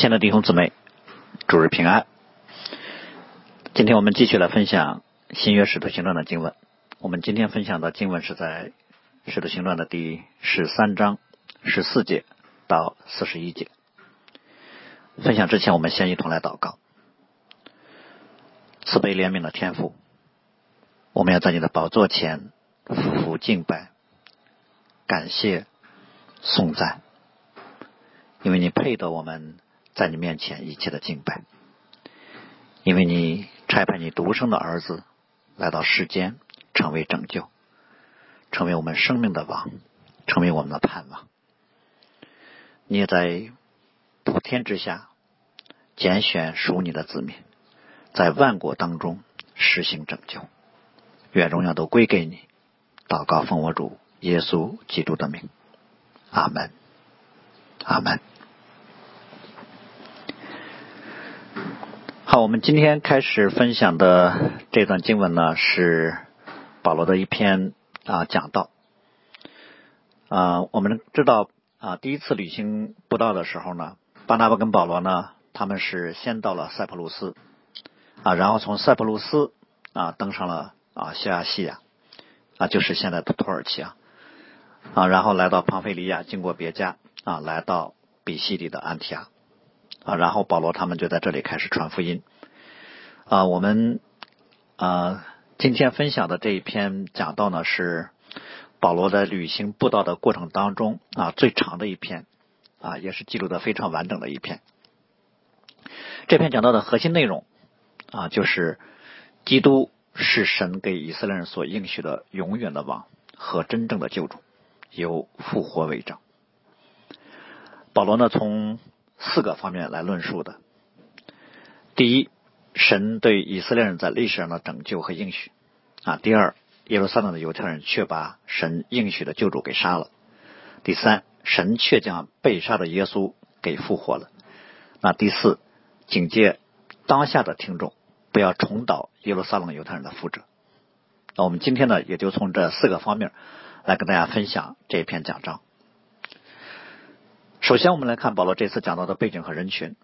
亲爱的弟兄姊妹，主日平安。今天我们继续来分享新约使徒行传的经文。我们今天分享的经文是在使徒行传的第十三章十四节到四十一节。分享之前，我们先一同来祷告。慈悲怜悯的天父，我们要在你的宝座前匍匐敬拜，感谢颂赞，因为你配得我们。在你面前一切的敬拜，因为你差派你独生的儿子来到世间，成为拯救，成为我们生命的王，成为我们的盼望。你也在普天之下拣选属你的子民，在万国当中实行拯救。愿荣耀都归给你。祷告奉我主耶稣基督的名，阿门，阿门。好，我们今天开始分享的这段经文呢，是保罗的一篇啊讲道。啊，我们知道啊，第一次旅行布道的时候呢，巴拿巴跟保罗呢，他们是先到了塞浦路斯啊，然后从塞浦路斯啊登上了啊西亚细亚啊，就是现在的土耳其啊啊，然后来到庞菲利亚，经过别家啊，来到比西里的安提亚。啊，然后保罗他们就在这里开始传福音。啊，我们啊今天分享的这一篇讲道呢，是保罗在旅行布道的过程当中啊最长的一篇啊，也是记录的非常完整的一篇。这篇讲到的核心内容啊，就是基督是神给以色列人所应许的永远的王和真正的救主，有复活为证。保罗呢从四个方面来论述的。第一，神对以色列人在历史上的拯救和应许啊。第二，耶路撒冷的犹太人却把神应许的救主给杀了。第三，神却将被杀的耶稣给复活了。那第四，警戒当下的听众不要重蹈耶路撒冷犹太人的覆辙。那我们今天呢，也就从这四个方面来跟大家分享这篇讲章。首先，我们来看保罗这次讲到的背景和人群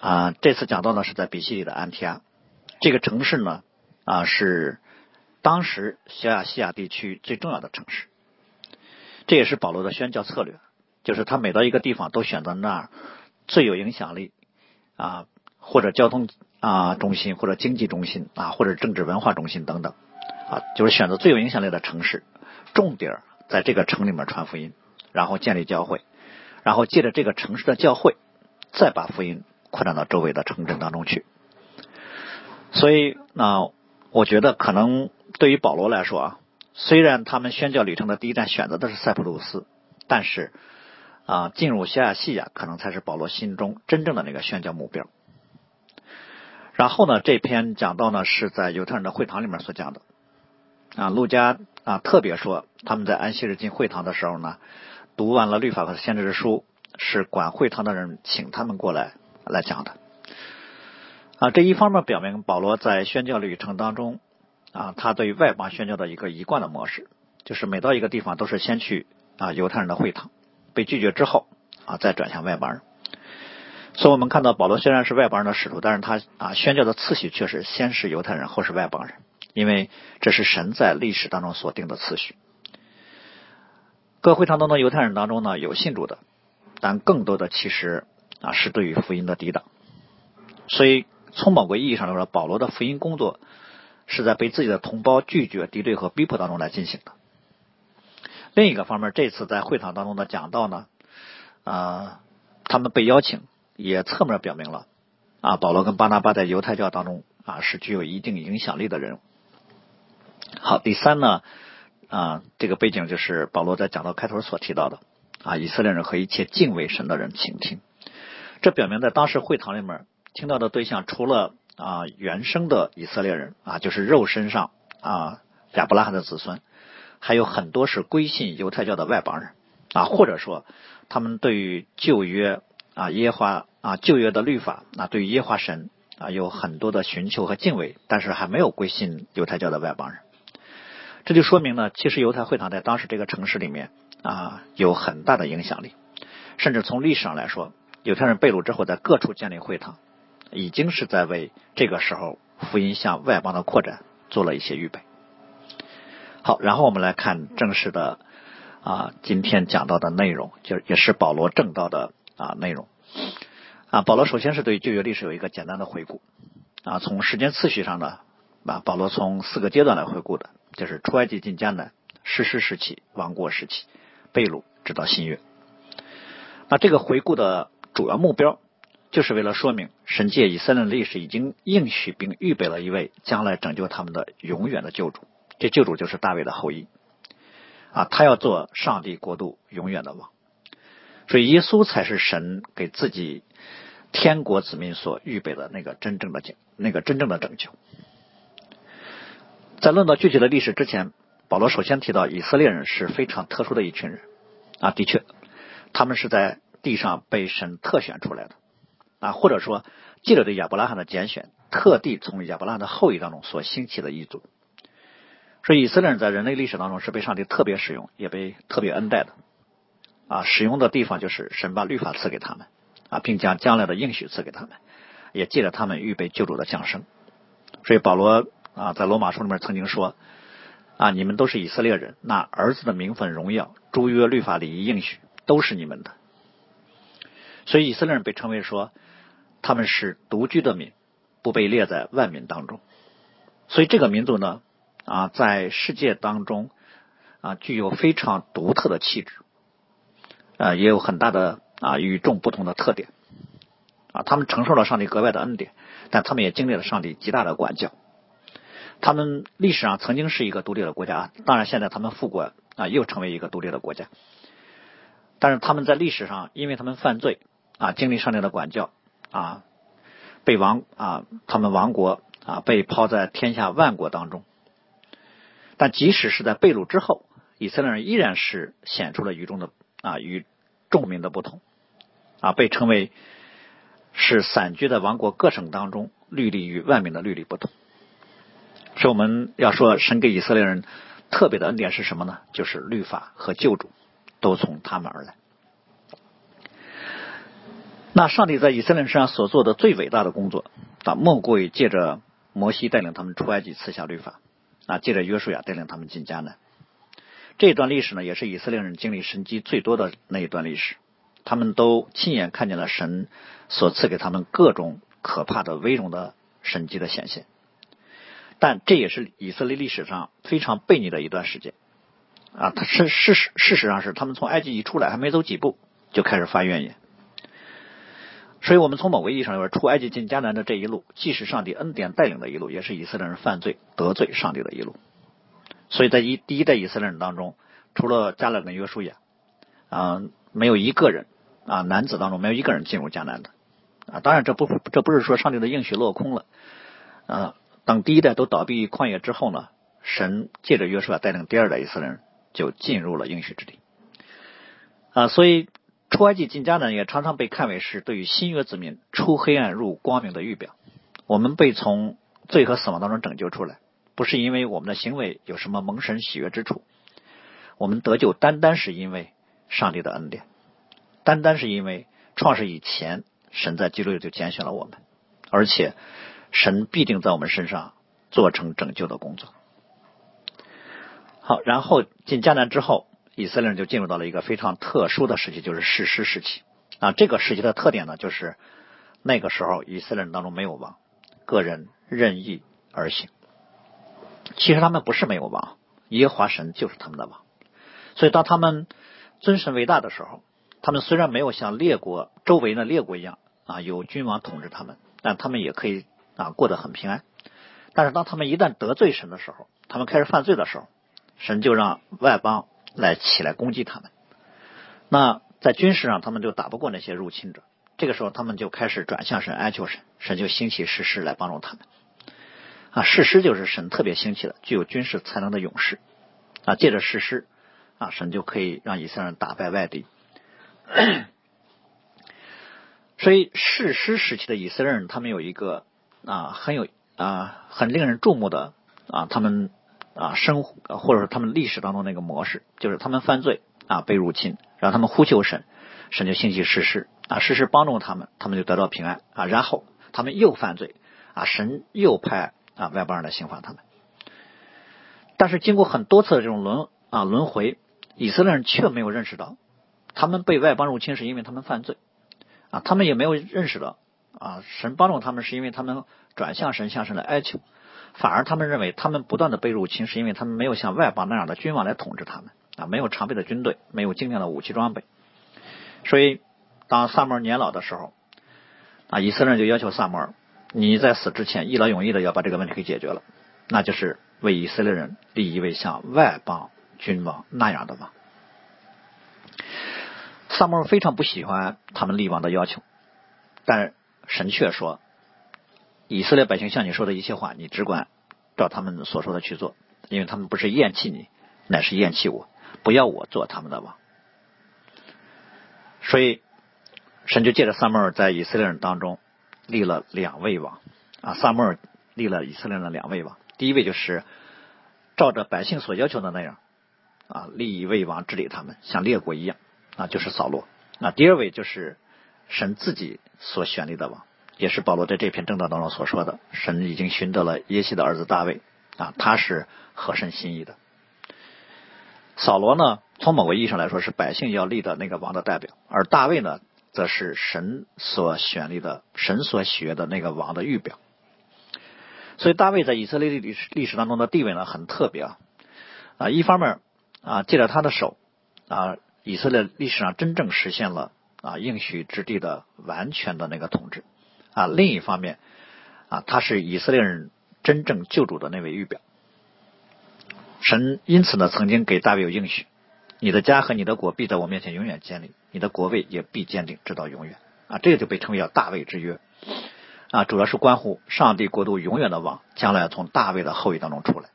啊。这次讲到呢是在比西里的安提阿这个城市呢啊是当时小亚细亚地区最重要的城市。这也是保罗的宣教策略，就是他每到一个地方都选择那儿最有影响力啊，或者交通啊中心，或者经济中心啊，或者政治文化中心等等啊，就是选择最有影响力的城市，重点在这个城里面传福音，然后建立教会。然后借着这个城市的教会，再把福音扩展到周围的城镇当中去。所以，那我觉得可能对于保罗来说啊，虽然他们宣教旅程的第一站选择的是塞浦路斯，但是啊，进入西亚细亚可能才是保罗心中真正的那个宣教目标。然后呢，这篇讲到呢是在犹太人的会堂里面所讲的啊，路加啊特别说他们在安息日进会堂的时候呢。读完了律法和先知书，是管会堂的人请他们过来来讲的。啊，这一方面表明保罗在宣教旅程当中啊，他对外邦宣教的一个一贯的模式，就是每到一个地方都是先去啊犹太人的会堂，被拒绝之后啊再转向外邦人。所以我们看到保罗虽然是外邦人的使徒，但是他啊宣教的次序却是先是犹太人，后是外邦人，因为这是神在历史当中所定的次序。各会堂当中，犹太人当中呢有信主的，但更多的其实啊是对于福音的抵挡。所以从某个意义上来说，保罗的福音工作是在被自己的同胞拒绝、敌对和逼迫当中来进行的。另一个方面，这次在会堂当中的讲道呢，啊，他们被邀请，也侧面表明了啊，保罗跟巴拿巴在犹太教当中啊是具有一定影响力的人物。好，第三呢。啊，这个背景就是保罗在讲到开头所提到的啊，以色列人和一切敬畏神的人倾听。这表明在当时会堂里面听到的对象，除了啊原生的以色列人啊，就是肉身上啊亚伯拉罕的子孙，还有很多是归信犹太教的外邦人啊，或者说他们对于旧约啊耶华啊旧约的律法啊，对于耶华神啊有很多的寻求和敬畏，但是还没有归信犹太教的外邦人。这就说明呢，其实犹太会堂在当时这个城市里面啊有很大的影响力，甚至从历史上来说，犹太人被掳之后，在各处建立会堂，已经是在为这个时候福音向外邦的扩展做了一些预备。好，然后我们来看正式的啊，今天讲到的内容，就也是保罗正道的啊内容啊。保罗首先是对旧约历史有一个简单的回顾啊，从时间次序上呢，啊，保罗从四个阶段来回顾的，就是出埃及进迦南、实施时期、王国时期、被掳，直到新约。那这个回顾的主要目标，就是为了说明神借以色列历史已经应许并预备了一位将来拯救他们的永远的救主。这救主就是大卫的后裔啊，他要做上帝国度永远的王，所以耶稣才是神给自己天国子民所预备的那个真正的拯那个真正的拯救。在论到具体的历史之前，保罗首先提到以色列人是非常特殊的一群人啊，的确，他们是在地上被神特选出来的啊，或者说借着对亚伯拉罕的拣选，特地从亚伯拉罕的后裔当中所兴起的一族。所以以色列人在人类历史当中是被上帝特别使用，也被特别恩待的啊。使用的地方就是神把律法赐给他们啊，并将将来的应许赐给他们，也借着他们预备救主的降生。所以保罗啊在罗马书里面曾经说啊，你们都是以色列人，那儿子的名分、荣耀、诸约、律法、礼仪、应许都是你们的。所以以色列人被称为说他们是独居的民，不被列在万民当中。所以这个民族呢。啊，在世界当中啊，具有非常独特的气质，啊，也有很大的啊与众不同的特点，啊，他们承受了上帝格外的恩典，但他们也经历了上帝极大的管教。他们历史上曾经是一个独立的国家，当然现在他们复国啊，又成为一个独立的国家。但是他们在历史上，因为他们犯罪啊，经历上帝的管教啊，被亡啊，他们亡国啊，被抛在天下万国当中。但即使是在被掳之后，以色列人依然是显出了与众的啊与众民的不同啊，被称为是散居在王国各省当中律例与万民的律例不同。所以我们要说，神给以色列人特别的恩典是什么呢？就是律法和救主都从他们而来。那上帝在以色列人身上所做的最伟大的工作啊，莫过于借着摩西带领他们出埃及，赐下律法。啊，借着约书亚带领他们进迦南，这一段历史呢，也是以色列人经历神迹最多的那一段历史。他们都亲眼看见了神所赐给他们各种可怕的威荣的神迹的显现。但这也是以色列历史上非常悖逆的一段时间。啊，他是事实，事实上是他们从埃及一出来，还没走几步，就开始发怨言。所以，我们从某个意义上来说，出埃及进迦南的这一路，既是上帝恩典带领的一路，也是以色列人犯罪得罪上帝的一路。所以在一第一代以色列人当中，除了加勒跟约书亚，啊，没有一个人啊，男子当中没有一个人进入迦南的啊。当然，这不这不是说上帝的应许落空了啊。等第一代都倒闭旷野之后呢，神借着约书亚带领第二代以色列人就进入了应许之地啊。所以。出埃及进迦南也常常被看为是对于新约子民出黑暗入光明的预表。我们被从罪和死亡当中拯救出来，不是因为我们的行为有什么蒙神喜悦之处，我们得救单单是因为上帝的恩典，单单是因为创世以前神在基督里就拣选了我们，而且神必定在我们身上做成拯救的工作。好，然后进迦南之后。以色列人就进入到了一个非常特殊的时期，就是史诗时期啊。这个时期的特点呢，就是那个时候以色列人当中没有王，个人任意而行。其实他们不是没有王，耶和华神就是他们的王。所以当他们尊神为大的时候，他们虽然没有像列国周围的列国一样啊有君王统治他们，但他们也可以啊过得很平安。但是当他们一旦得罪神的时候，他们开始犯罪的时候，神就让外邦。来起来攻击他们，那在军事上他们就打不过那些入侵者，这个时候他们就开始转向神哀求神，神就兴起誓师来帮助他们。啊，誓师就是神特别兴起的具有军事才能的勇士，啊，借着誓师，啊，神就可以让以色列人打败外敌。所以誓师时期的以色列人，他们有一个啊很有啊很令人注目的啊他们。啊，生活或者说他们历史当中那个模式，就是他们犯罪啊，被入侵，然后他们呼求神，神就兴起实施啊，实施帮助他们，他们就得到平安啊。然后他们又犯罪啊，神又派啊外邦人来刑罚他们。但是经过很多次的这种轮啊轮回，以色列人却没有认识到，他们被外邦入侵是因为他们犯罪啊，他们也没有认识到啊，神帮助他们是因为他们转向神，向神来哀求，反而他们认为他们不断的被入侵是因为他们没有像外邦那样的君王来统治他们啊，没有常备的军队，没有精良的武器装备，所以当萨摩尔年老的时候啊，以色列人就要求萨摩尔，你在死之前一劳永逸的要把这个问题给解决了，那就是。为以色列人立一位像外邦君王那样的王，萨摩尔非常不喜欢他们立王的要求，但神却说：“以色列百姓向你说的一切话，你只管照他们所说的去做，因为他们不是厌弃你，乃是厌弃我，不要我做他们的王。”所以，神就借着萨摩尔在以色列人当中立了两位王啊，萨摩尔立了以色列人的两位王。第一位就是照着百姓所要求的那样啊，立一位王治理他们，像列国一样啊，就是扫罗。那第二位就是神自己所选立的王，也是保罗在这篇正道当中所说的，神已经寻得了耶西的儿子大卫啊，他是合神心意的。扫罗呢，从某个意义上来说是百姓要立的那个王的代表，而大卫呢，则是神所选立的、神所学的那个王的预表。所以大卫在以色列历史历史当中的地位呢很特别啊啊一方面啊借着他的手啊以色列历史上真正实现了啊应许之地的完全的那个统治。啊另一方面啊他是以色列人真正救主的那位预表。神因此呢曾经给大卫有应许你的家和你的国必在我面前永远建立你的国位也必坚定直到永远。啊这个就被称为叫大卫之约。啊，主要是关乎上帝国度永远的王将来从大卫的后裔当中出来，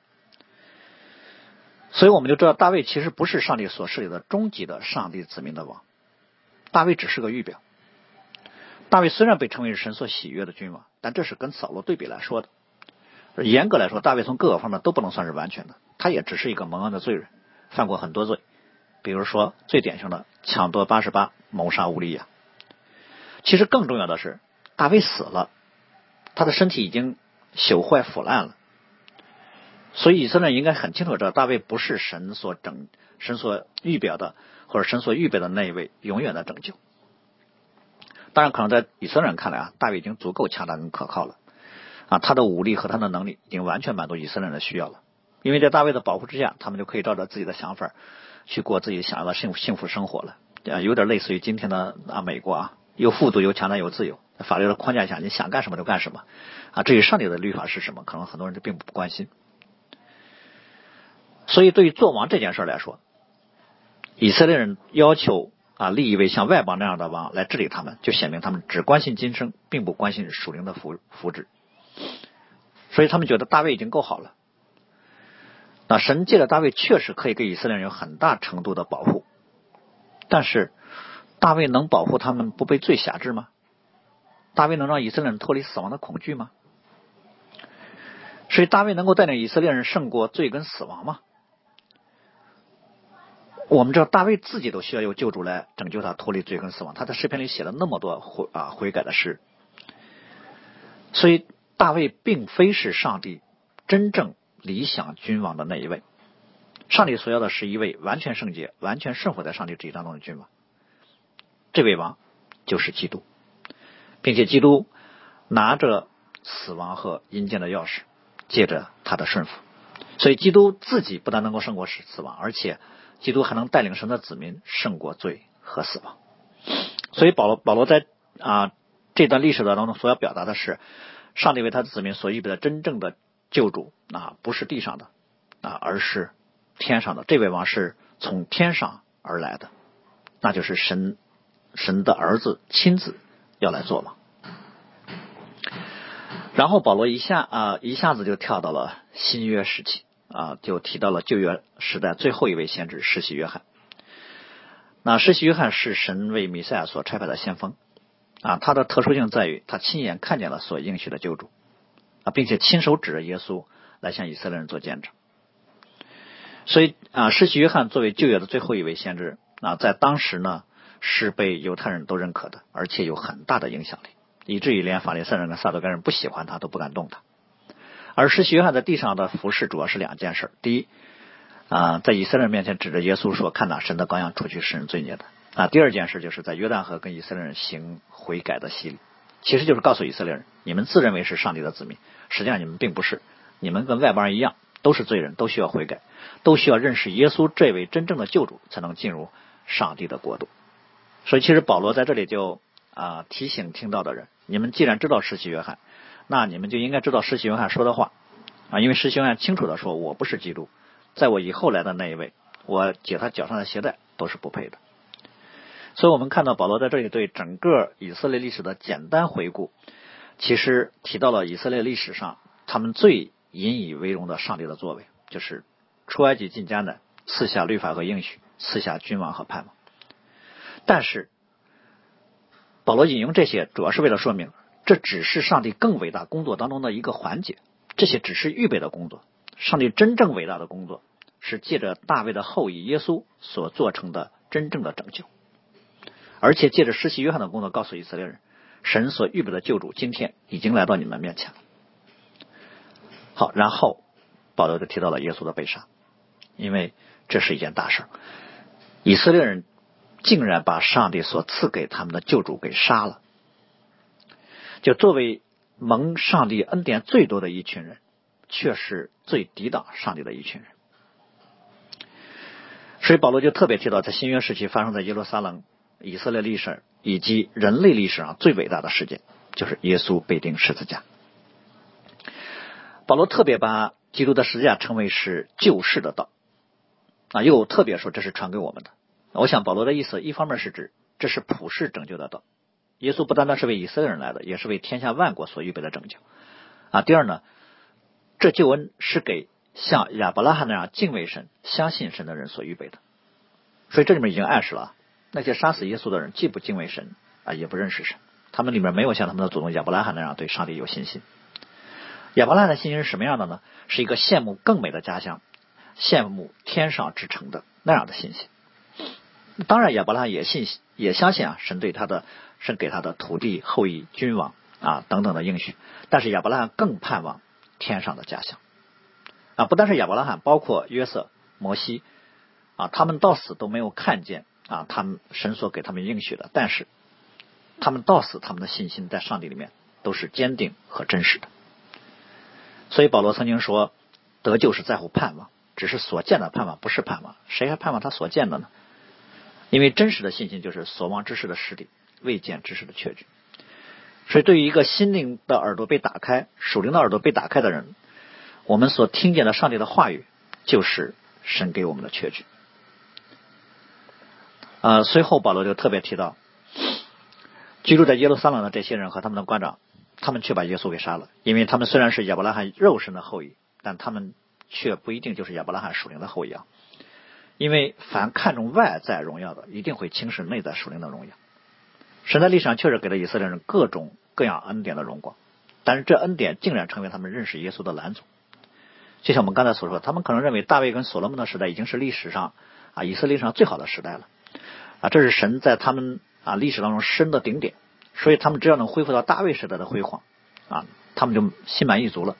所以我们就知道大卫其实不是上帝所设立的终极的上帝子民的王，大卫只是个预表。大卫虽然被称为是神所喜悦的君王，但这是跟扫罗对比来说的。严格来说，大卫从各个方面都不能算是完全的，他也只是一个蒙恩的罪人，犯过很多罪，比如说最典型的抢夺八十八、谋杀乌利亚。其实更重要的是，大卫死了。他的身体已经朽坏腐烂了，所以以色列应该很清楚，知道大卫不是神所整、神所预表的，或者神所预备的那一位永远的拯救。当然，可能在以色列人看来啊，大卫已经足够强大跟可靠了啊，他的武力和他的能力已经完全满足以色列人的需要了。因为在大卫的保护之下，他们就可以照着自己的想法去过自己想要的幸幸福生活了啊，有点类似于今天的啊美国啊，又富足又强大又自由。法律的框架下，你想干什么就干什么啊！至于上帝的律法是什么，可能很多人就并不关心。所以，对于做王这件事来说，以色列人要求啊立一位像外邦那样的王来治理他们，就显明他们只关心今生，并不关心属灵的福福祉。所以，他们觉得大卫已经够好了。那神借着大卫确实可以给以色列人有很大程度的保护，但是大卫能保护他们不被罪辖制吗？大卫能让以色列人脱离死亡的恐惧吗？所以大卫能够带领以色列人胜过罪跟死亡吗？我们知道大卫自己都需要有救主来拯救他脱离罪跟死亡。他在诗篇里写了那么多悔啊悔改的诗，所以大卫并非是上帝真正理想君王的那一位。上帝所要的是一位完全圣洁、完全顺服在上帝旨意当中的君王。这位王就是基督。并且基督拿着死亡和阴间的钥匙，借着他的顺服，所以基督自己不但能够胜过死死亡，而且基督还能带领神的子民胜过罪和死亡。所以保罗保罗在啊这段历史当中所要表达的是，上帝为他的子民所预备的真正的救主啊不是地上的啊而是天上的这位王是从天上而来的，那就是神神的儿子亲自。要来做嘛？然后保罗一下啊一下子就跳到了新约时期啊，就提到了旧约时代最后一位先知施洗约翰。那施洗约翰是神为弥赛亚所差派的先锋啊，他的特殊性在于他亲眼看见了所应许的救主啊，并且亲手指着耶稣来向以色列人做见证。所以啊，施洗约翰作为旧约的最后一位先知啊，在当时呢是被犹太人都认可的，而且有很大的影响力，以至于连法利赛人跟撒都该人不喜欢他都不敢动他。而施洗约翰在地上的服饰主要是两件事：第一，啊，在以色列人面前指着耶稣说：“看哪，神的羔羊，除去世人罪孽的。”啊，第二件事就是在约旦河跟以色列人行悔改的洗礼，其实就是告诉以色列人：你们自认为是上帝的子民，实际上你们并不是，你们跟外邦人一样，都是罪人，都需要悔改，都需要认识耶稣这位真正的救主，才能进入上帝的国度。所以，其实保罗在这里就啊提醒听到的人：你们既然知道施洗约翰，那你们就应该知道施洗约翰说的话啊，因为施洗约翰清楚的说：“我不是基督，在我以后来的那一位，我解他脚上的鞋带都是不配的。”所以我们看到保罗在这里对整个以色列历史的简单回顾，其实提到了以色列历史上他们最引以为荣的上帝的作为，就是出埃及进迦南，赐下律法和应许，赐下君王和盼望。但是保罗引用这些，主要是为了说明，这只是上帝更伟大工作当中的一个环节，这些只是预备的工作。上帝真正伟大的工作，是借着大卫的后裔耶稣所做成的真正的拯救。而且借着施洗约翰的工作，告诉以色列人，神所预备的救主今天已经来到你们面前了。好，然后保罗就提到了耶稣的被杀，因为这是一件大事。以色列人竟然把上帝所赐给他们的救主给杀了，就作为蒙上帝恩典最多的一群人，却是最抵挡上帝的一群人。所以保罗就特别提到，在新约时期发生在耶路撒冷。以色列历史以及人类历史上最伟大的事件，就是耶稣被钉十字架。保罗特别把基督的十字架称为是救世的道，啊，又特别说这是传给我们的。我想保罗的意思，一方面是指这是普世拯救的道，耶稣不单单是为以色列人来的，也是为天下万国所预备的拯救。啊，第二呢，这救恩是给像亚伯拉罕那样敬畏神、相信神的人所预备的。所以这里面已经暗示了。那些杀死耶稣的人，既不敬畏神啊，也不认识神。他们里面没有像他们的祖宗亚伯拉罕那样对上帝有信心。亚伯拉罕的信心是什么样的呢？是一个羡慕更美的家乡，羡慕天上之城的那样的信心。当然，亚伯拉罕也信也相信啊，神对他的是给他的土地、后裔、君王啊等等的应许。但是亚伯拉罕更盼望天上的家乡啊，不单是亚伯拉罕，包括约瑟、摩西啊，他们到死都没有看见。啊，他们神所给他们应许的，但是他们到死，他们的信心在上帝里面都是坚定和真实的。所以保罗曾经说，得救是在乎盼望，只是所见的盼望不是盼望，谁还盼望他所见的呢？因为真实的信心就是所望之事的实底，未见之事的确据。所以，对于一个心灵的耳朵被打开、属灵的耳朵被打开的人，我们所听见的上帝的话语，就是神给我们的确据。呃，随后保罗就特别提到，居住在耶路撒冷的这些人和他们的官长，他们却把耶稣给杀了，因为他们虽然是亚伯拉罕肉身的后裔，但他们却不一定就是亚伯拉罕属灵的后裔啊。因为凡看重外在荣耀的，一定会轻视内在属灵的荣耀。神在历史上确实给了以色列人各种各样恩典的荣光，但是这恩典竟然成为他们认识耶稣的拦阻。就像我们刚才所说，他们可能认为大卫跟所罗门的时代已经是历史上啊以色列上最好的时代了。啊，这是神在他们啊历史当中生的顶点，所以他们只要能恢复到大卫时代的辉煌，啊，他们就心满意足了。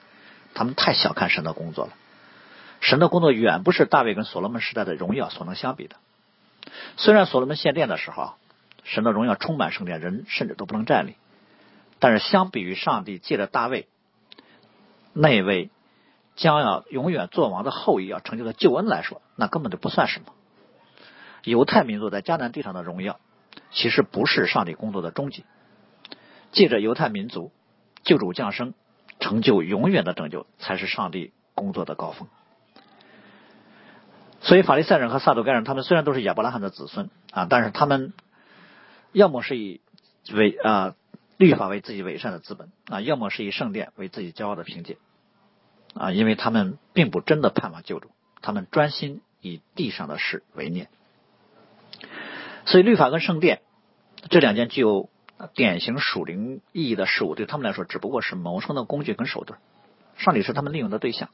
他们太小看神的工作了，神的工作远不是大卫跟所罗门时代的荣耀所能相比的。虽然所罗门献殿的时候，神的荣耀充满圣殿，人甚至都不能站立，但是相比于上帝借着大卫那位将要永远做王的后裔要成就的救恩来说，那根本就不算什么。犹太民族在迦南地上的荣耀，其实不是上帝工作的终极。借着犹太民族救主降生，成就永远的拯救，才是上帝工作的高峰。所以法利赛人和撒都该人，他们虽然都是亚伯拉罕的子孙啊，但是他们要么是以伪啊律法为自己伪善的资本啊，要么是以圣殿为自己骄傲的凭借啊，因为他们并不真的盼望救主，他们专心以地上的事为念。所以，律法跟圣殿这两件具有典型属灵意义的事物，对他们来说只不过是谋生的工具跟手段。上帝是他们利用的对象，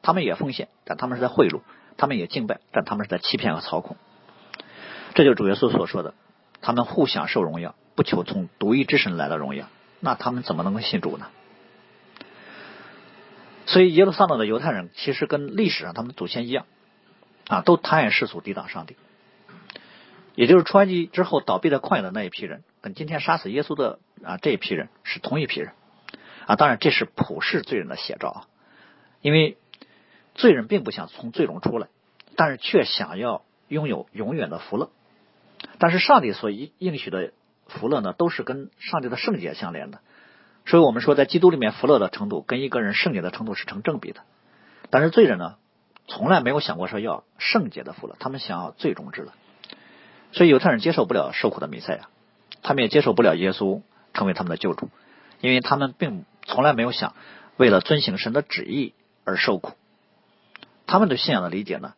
他们也奉献，但他们是在贿赂；他们也敬拜，但他们是在欺骗和操控。这就是主耶稣所说的：“他们互相受荣耀，不求从独一之神来的荣耀，那他们怎么能够信主呢？所以耶路撒冷的犹太人其实跟历史上他们祖先一样，啊，都贪爱世俗，抵挡上帝。也就是出埃及之后倒闭在旷野的那一批人，跟今天杀死耶稣的啊这一批人是同一批人，啊，当然这是普世罪人的写照啊，因为罪人并不想从罪中出来，但是却想要拥有永远的福乐。但是上帝所应应许的福乐呢，都是跟上帝的圣洁相连的，所以我们说在基督里面福乐的程度跟一个人圣洁的程度是成正比的。但是罪人呢，从来没有想过说要圣洁的福乐，他们想要最终之乐。所以犹太人接受不了受苦的弥赛亚，他们也接受不了耶稣成为他们的救主，因为他们并从来没有想为了遵行神的旨意而受苦。他们对信仰的理解呢，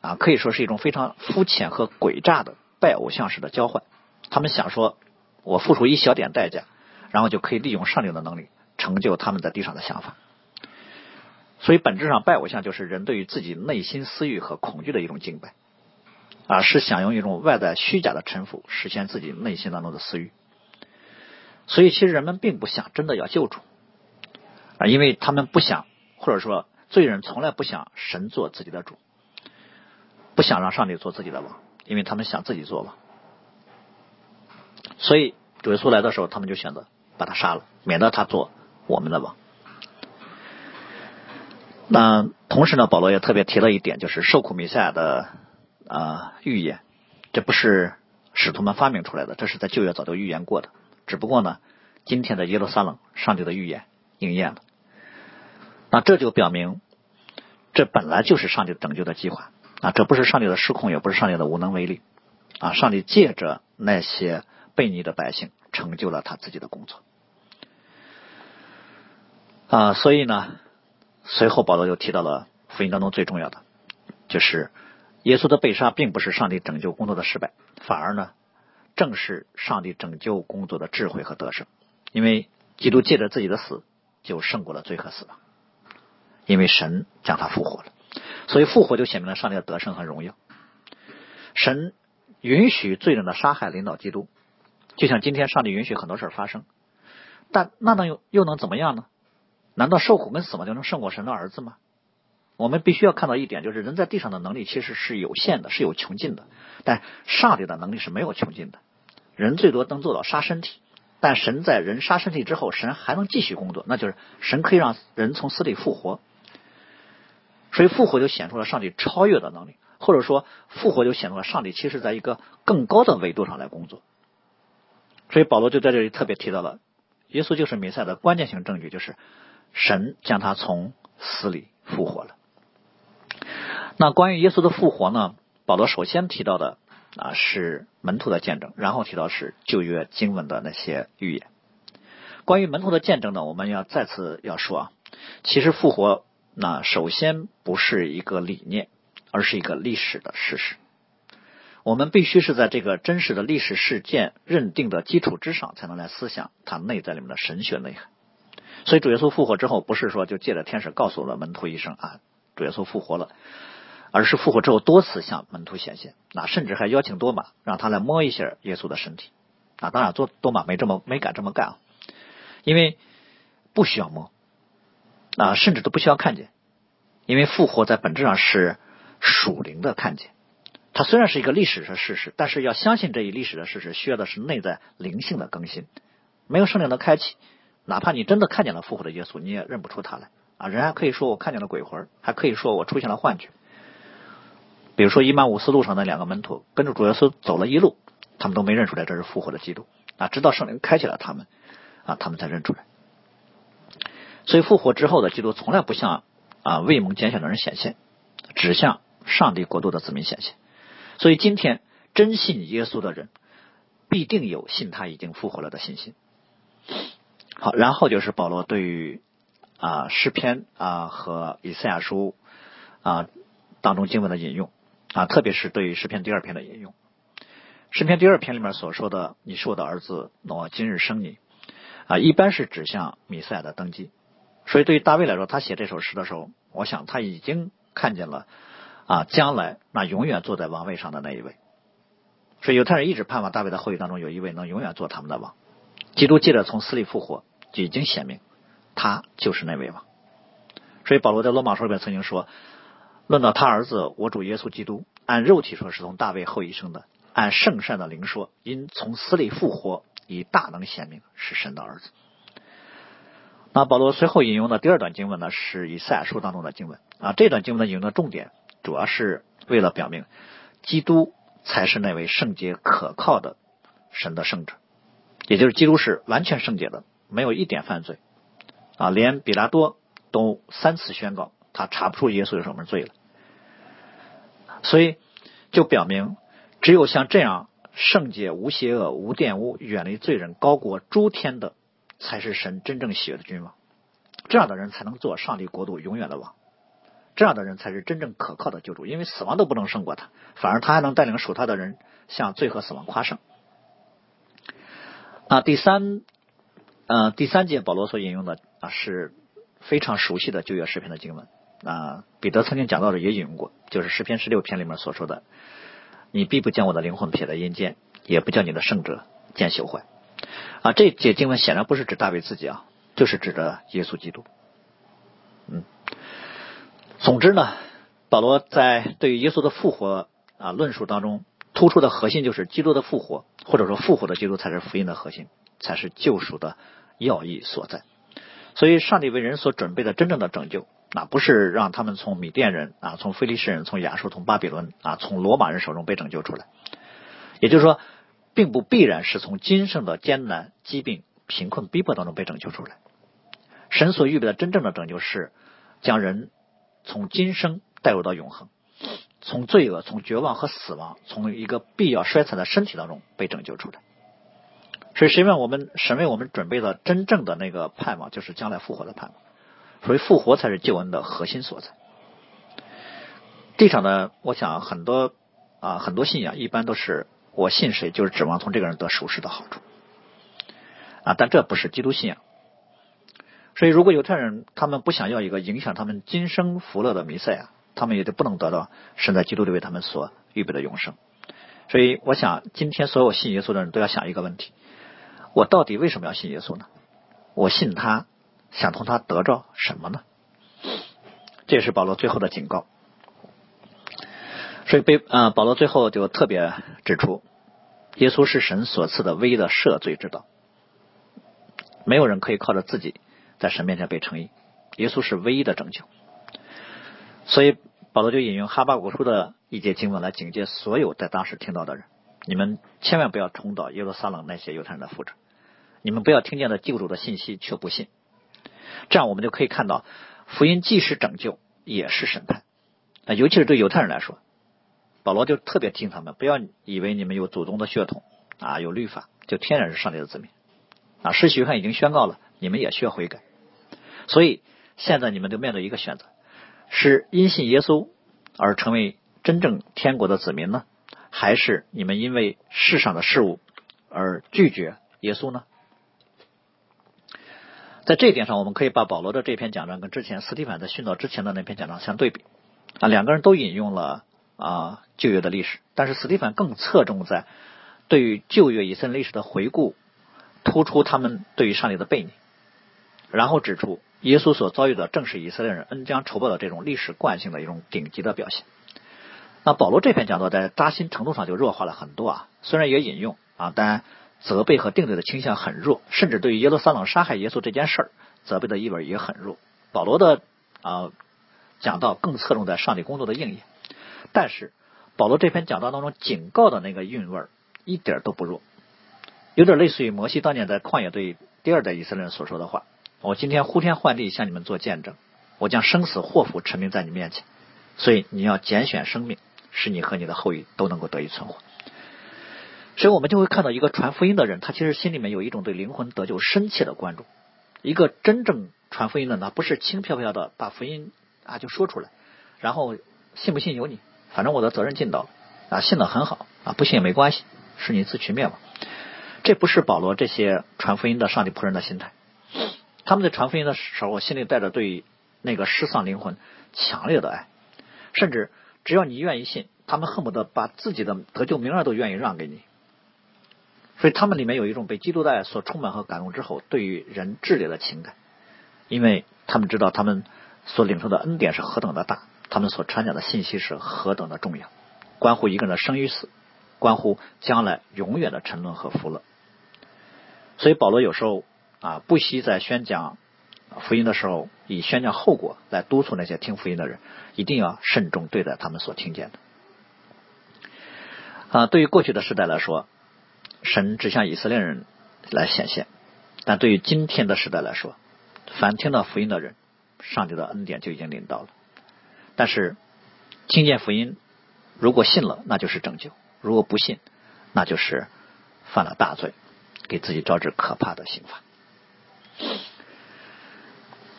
啊，可以说是一种非常肤浅和诡诈的拜偶像式的交换。他们想说，我付出一小点代价，然后就可以利用上帝的能力成就他们在地上的想法。所以本质上拜偶像就是人对于自己内心私欲和恐惧的一种敬拜。啊，是想用一种外在虚假的臣服实现自己内心当中的私欲，所以其实人们并不想真的要救主啊，因为他们不想，或者说罪人从来不想神做自己的主，不想让上帝做自己的王，因为他们想自己做王，所以主耶稣来的时候，他们就选择把他杀了，免得他做我们的王。那同时呢，保罗也特别提了一点，就是受苦弥赛亚的。啊，预言，这不是使徒们发明出来的，这是在旧约早就预言过的。只不过呢，今天的耶路撒冷，上帝的预言应验了。那这就表明，这本来就是上帝拯救的计划啊！这不是上帝的失控，也不是上帝的无能为力啊！上帝借着那些悖逆的百姓，成就了他自己的工作啊！所以呢，随后保罗就提到了福音当中最重要的，就是。耶稣的被杀并不是上帝拯救工作的失败，反而呢，正是上帝拯救工作的智慧和得胜。因为基督借着自己的死，就胜过了罪和死亡。因为神将他复活了，所以复活就显明了上帝的得胜和荣耀。神允许罪人的杀害领导基督，就像今天上帝允许很多事发生，但那能又又能怎么样呢？难道受苦跟死亡就能胜过神的儿子吗？我们必须要看到一点，就是人在地上的能力其实是有限的，是有穷尽的。但上帝的能力是没有穷尽的。人最多能做到杀身体，但神在人杀身体之后，神还能继续工作，那就是神可以让人从死里复活。所以复活就显出了上帝超越的能力，或者说复活就显出了上帝其实在一个更高的维度上来工作。所以保罗就在这里特别提到了，耶稣就是弥赛的关键性证据，就是神将他从死里复活了。那关于耶稣的复活呢？保罗首先提到的啊是门徒的见证，然后提到是旧约经文的那些预言。关于门徒的见证呢，我们要再次要说啊，其实复活那首先不是一个理念，而是一个历史的事实。我们必须是在这个真实的历史事件认定的基础之上，才能来思想它内在里面的神学内涵。所以主耶稣复活之后，不是说就借着天使告诉了门徒一声啊，主耶稣复活了。而是复活之后多次向门徒显现，那甚至还邀请多马让他来摸一下耶稣的身体，啊，当然多多马没这么没敢这么干啊，因为不需要摸，啊，甚至都不需要看见，因为复活在本质上是属灵的看见，它虽然是一个历史的事实，但是要相信这一历史的事实，需要的是内在灵性的更新，没有圣灵的开启，哪怕你真的看见了复活的耶稣，你也认不出他来啊，人还可以说我看见了鬼魂，还可以说我出现了幻觉。比如说，伊曼五斯路上的两个门徒跟着主耶稣走了一路，他们都没认出来这是复活的基督啊，直到圣灵开启了他们啊，他们才认出来。所以复活之后的基督从来不向啊未蒙拣选的人显现，只向上帝国度的子民显现。所以今天真信耶稣的人，必定有信他已经复活了的信心。好，然后就是保罗对于啊诗篇啊和以赛亚书啊当中经文的引用。啊，特别是对于诗篇第二篇的引用，诗篇第二篇里面所说的“你是我的儿子，我今日生你”，啊，一般是指向米赛亚的登基。所以对于大卫来说，他写这首诗的时候，我想他已经看见了啊，将来那永远坐在王位上的那一位。所以犹太人一直盼望大卫的后裔当中有一位能永远做他们的王。基督借着从死里复活，就已经显明他就是那位王。所以保罗在罗马书里面曾经说：“论到他儿子我主耶稣基督，按肉体说是从大卫后裔生的；按圣善的灵说，因从死里复活，以大能显明是神的儿子。”那保罗随后引用的第二段经文呢，是以赛亚书当中的经文啊。这段经文的引用的重点，主要是为了表明，基督才是那位圣洁可靠的神的圣者，也就是基督是完全圣洁的，没有一点犯罪啊，连比拉多。都三次宣告他查不出耶稣有什么罪了，所以就表明只有像这样圣洁、无邪恶、无玷污、远离罪人、高过诸天的，才是神真正喜悦的君王。这样的人才能做上帝国度永远的王，这样的人才是真正可靠的救主。因为死亡都不能胜过他，反而他还能带领属他的人向罪和死亡夸胜。啊，第三，呃，第三节保罗所引用的啊是。非常熟悉的旧约诗篇的经文啊，彼得曾经讲到的也引用过，就是诗篇十六篇里面所说的：“你必不将我的灵魂撇在阴间，也不叫你的圣者见朽坏。”啊，这节经文显然不是指大卫自己啊，就是指的耶稣基督。嗯，总之呢，保罗在对于耶稣的复活啊论述当中，突出的核心就是基督的复活，或者说复活的基督才是福音的核心，才是救赎的要义所在。所以，上帝为人所准备的真正的拯救，那不是让他们从米甸人啊，从菲利士人，从亚述，从巴比伦啊，从罗马人手中被拯救出来。也就是说，并不必然是从今生的艰难、疾病、贫困、逼迫当中被拯救出来。神所预备的真正的拯救是将人从今生带入到永恒，从罪恶、从绝望和死亡，从一个必要衰残的身体当中被拯救出来。所以，神为我们神为我们准备的真正的那个盼望，就是将来复活的盼望。所以，复活才是救恩的核心所在。地上的，我想很多啊，很多信仰一般都是我信谁，就是指望从这个人得熟识的好处啊。但这不是基督信仰。所以，如果犹太人他们不想要一个影响他们今生福乐的弥赛亚，他们也就不能得到神在基督里为他们所预备的永生。所以，我想今天所有信耶稣的人都要想一个问题。我到底为什么要信耶稣呢？我信他，想从他得着什么呢？这也是保罗最后的警告。所以，被啊，保罗最后就特别指出，耶稣是神所赐的唯一的赦罪之道，没有人可以靠着自己在神面前被称义，耶稣是唯一的拯救。所以，保罗就引用哈巴古书的一节经文来警戒所有在当时听到的人：你们千万不要重蹈耶路撒冷那些犹太人的覆辙。你们不要听见了救主的信息却不信，这样我们就可以看到，福音既是拯救，也是审判。啊，尤其是对犹太人来说，保罗就特别提醒他们，不要以为你们有祖宗的血统啊，有律法，就天然是上帝的子民啊。世学上已经宣告了，你们也需要悔改。所以现在你们就面对一个选择：是因信耶稣而成为真正天国的子民呢，还是你们因为世上的事物而拒绝耶稣呢？在这一点上，我们可以把保罗的这篇讲章跟之前斯蒂凡在殉道之前的那篇讲章相对比啊，两个人都引用了啊旧约的历史，但是斯蒂芬更侧重在对于旧约以色列历史的回顾，突出他们对于上帝的背逆，然后指出耶稣所遭遇的正是以色列人恩将仇报的这种历史惯性的一种顶级的表现。那保罗这篇讲座在扎心程度上就弱化了很多啊，虽然也引用啊，但。责备和定罪的倾向很弱，甚至对于耶路撒冷杀害耶稣这件事儿，责备的意味也很弱。保罗的啊讲道更侧重在上帝工作的应验，但是保罗这篇讲道当中警告的那个韵味儿一点都不弱，有点类似于摩西当年在旷野对第二代以色列人所说的话：“我今天呼天唤地向你们做见证，我将生死祸福陈明在你面前，所以你要拣选生命，使你和你的后裔都能够得以存活。”所以我们就会看到一个传福音的人，他其实心里面有一种对灵魂得救深切的关注。一个真正传福音的呢，不是轻飘飘的把福音啊就说出来，然后信不信由你，反正我的责任尽到了啊，信的很好啊，不信也没关系，是你自取灭亡。这不是保罗这些传福音的上帝仆人的心态。他们在传福音的时候，心里带着对那个失丧灵魂强烈的爱，甚至只要你愿意信，他们恨不得把自己的得救名额都愿意让给你。所以他们里面有一种被基督的爱所充满和感动之后，对于人炽烈的情感，因为他们知道他们所领受的恩典是何等的大，他们所传讲的信息是何等的重要，关乎一个人的生与死，关乎将来永远的沉沦和福乐。所以保罗有时候啊，不惜在宣讲福音的时候，以宣讲后果来督促那些听福音的人，一定要慎重对待他们所听见的。啊，对于过去的时代来说。神只向以色列人来显现，但对于今天的时代来说，凡听到福音的人，上帝的恩典就已经临到了。但是听见福音，如果信了，那就是拯救；如果不信，那就是犯了大罪，给自己招致可怕的刑罚。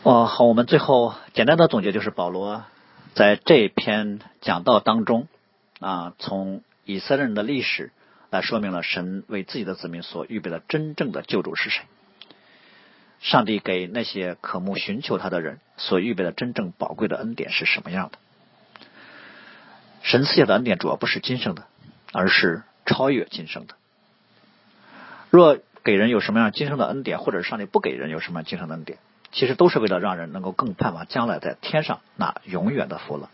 哦，好，我们最后简单的总结就是，保罗在这篇讲道当中啊，从以色列人的历史。来说明了神为自己的子民所预备的真正的救主是谁。上帝给那些渴慕寻求他的人所预备的真正宝贵的恩典是什么样的？神赐下的恩典主要不是今生的，而是超越今生的。若给人有什么样今生的恩典，或者上帝不给人有什么样今生的恩典，其实都是为了让人能够更盼望将来在天上那永远的福乐。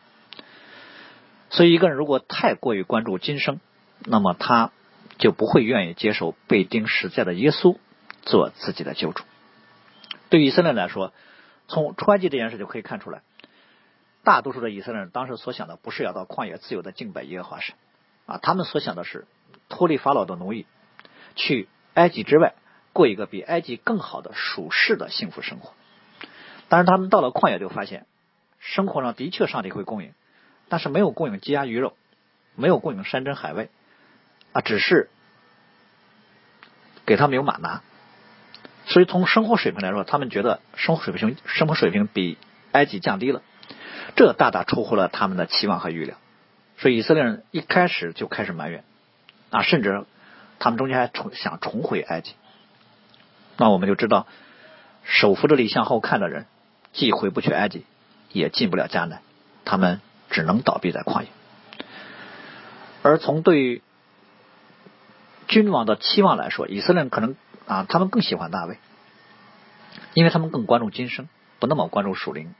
所以，一个人如果太过于关注今生，那么他。就不会愿意接受被钉十字的耶稣做自己的救主。对以色列来说，从出埃及这件事就可以看出来，大多数的以色列人当时所想的不是要到旷野自由的敬拜耶和华神啊，他们所想的是脱离法老的奴役，去埃及之外过一个比埃及更好的属世的幸福生活。但是他们到了旷野就发现，生活上的确上帝会供应，但是没有供应鸡鸭鱼肉，没有供应山珍海味。啊，只是给他们有马拿，所以从生活水平来说，他们觉得生活水平生活水平比埃及降低了，这大大出乎了他们的期望和预料。所以以色列人一开始就开始埋怨啊，甚至他们中间还重想重回埃及。那我们就知道，手扶着犁向后看的人，既回不去埃及，也进不了迦南，他们只能倒闭在旷野。而从对于君王的期望来说，以色列人可能啊，他们更喜欢大卫，因为他们更关注今生，不那么关注属灵。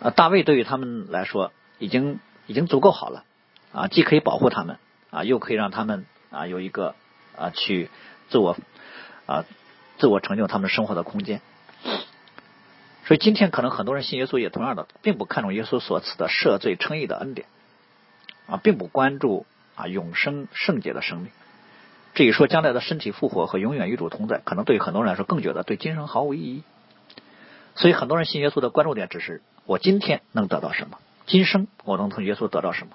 啊，大卫对于他们来说已经已经足够好了啊，既可以保护他们啊，又可以让他们啊有一个啊去自我啊自我成就他们生活的空间。所以今天可能很多人信耶稣也同样的，并不看重耶稣所赐的赦罪称义的恩典啊，并不关注。啊，永生圣洁的生命，至于说将来的身体复活和永远与主同在，可能对很多人来说更觉得对今生毫无意义。所以很多人信耶稣的关注点只是我今天能得到什么，今生我能从耶稣得到什么。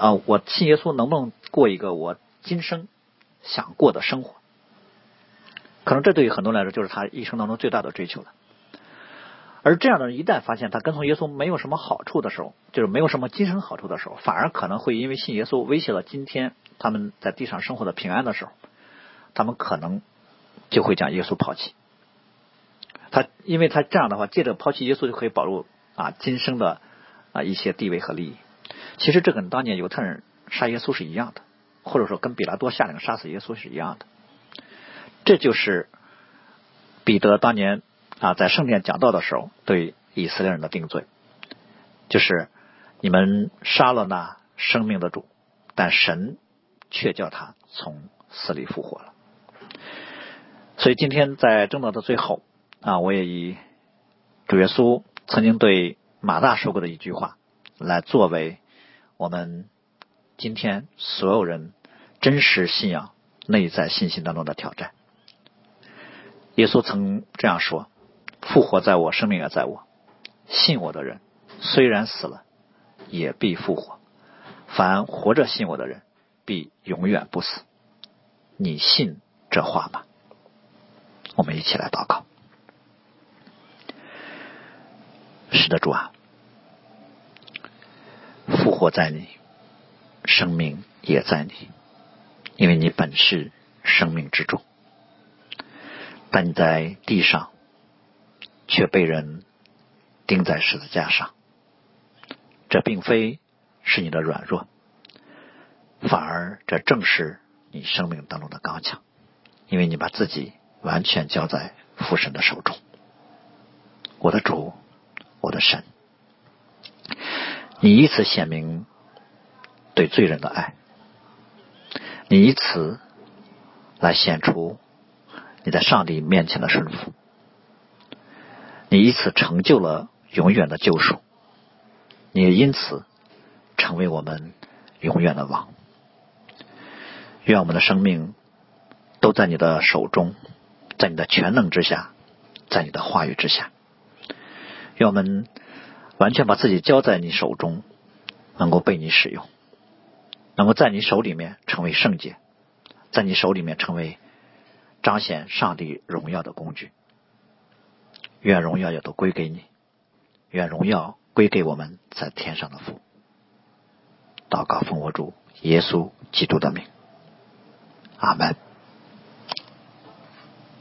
啊，我信耶稣能不能过一个我今生想过的生活？可能这对于很多人来说就是他一生当中最大的追求了。而这样的人一旦发现他跟从耶稣没有什么好处的时候，就是没有什么今生好处的时候，反而可能会因为信耶稣威胁了今天他们在地上生活的平安的时候，他们可能就会将耶稣抛弃。他因为他这样的话，借着抛弃耶稣就可以保住啊今生的啊一些地位和利益。其实这跟当年犹太人杀耶稣是一样的，或者说跟比拉多下令杀死耶稣是一样的。这就是彼得当年。啊，在圣殿讲道的时候，对以色列人的定罪，就是你们杀了那生命的主，但神却叫他从死里复活了。所以今天在正道的最后啊，我也以主耶稣曾经对马大说过的一句话，来作为我们今天所有人真实信仰、内在信心当中的挑战。耶稣曾这样说。复活在我，生命也在我。信我的人，虽然死了，也必复活。凡活着信我的人，必永远不死。你信这话吗？我们一起来祷告。是的，主啊，复活在你，生命也在你，因为你本是生命之主。但你在地上。却被人钉在十字架上，这并非是你的软弱，反而这正是你生命当中的刚强，因为你把自己完全交在父神的手中。我的主，我的神，你以此显明对罪人的爱，你以此来显出你在上帝面前的顺服，你以此成就了永远的救赎。你也因此成为我们永远的王。愿我们的生命都在你的手中，在你的全能之下，在你的话语之下。愿我们完全把自己交在你手中，能够被你使用，能够在你手里面成为圣洁，在你手里面成为彰显上帝荣耀的工具。愿荣耀也都归给你，愿荣耀。归给我们在天上的父，祷告奉我主耶稣基督的名，阿门。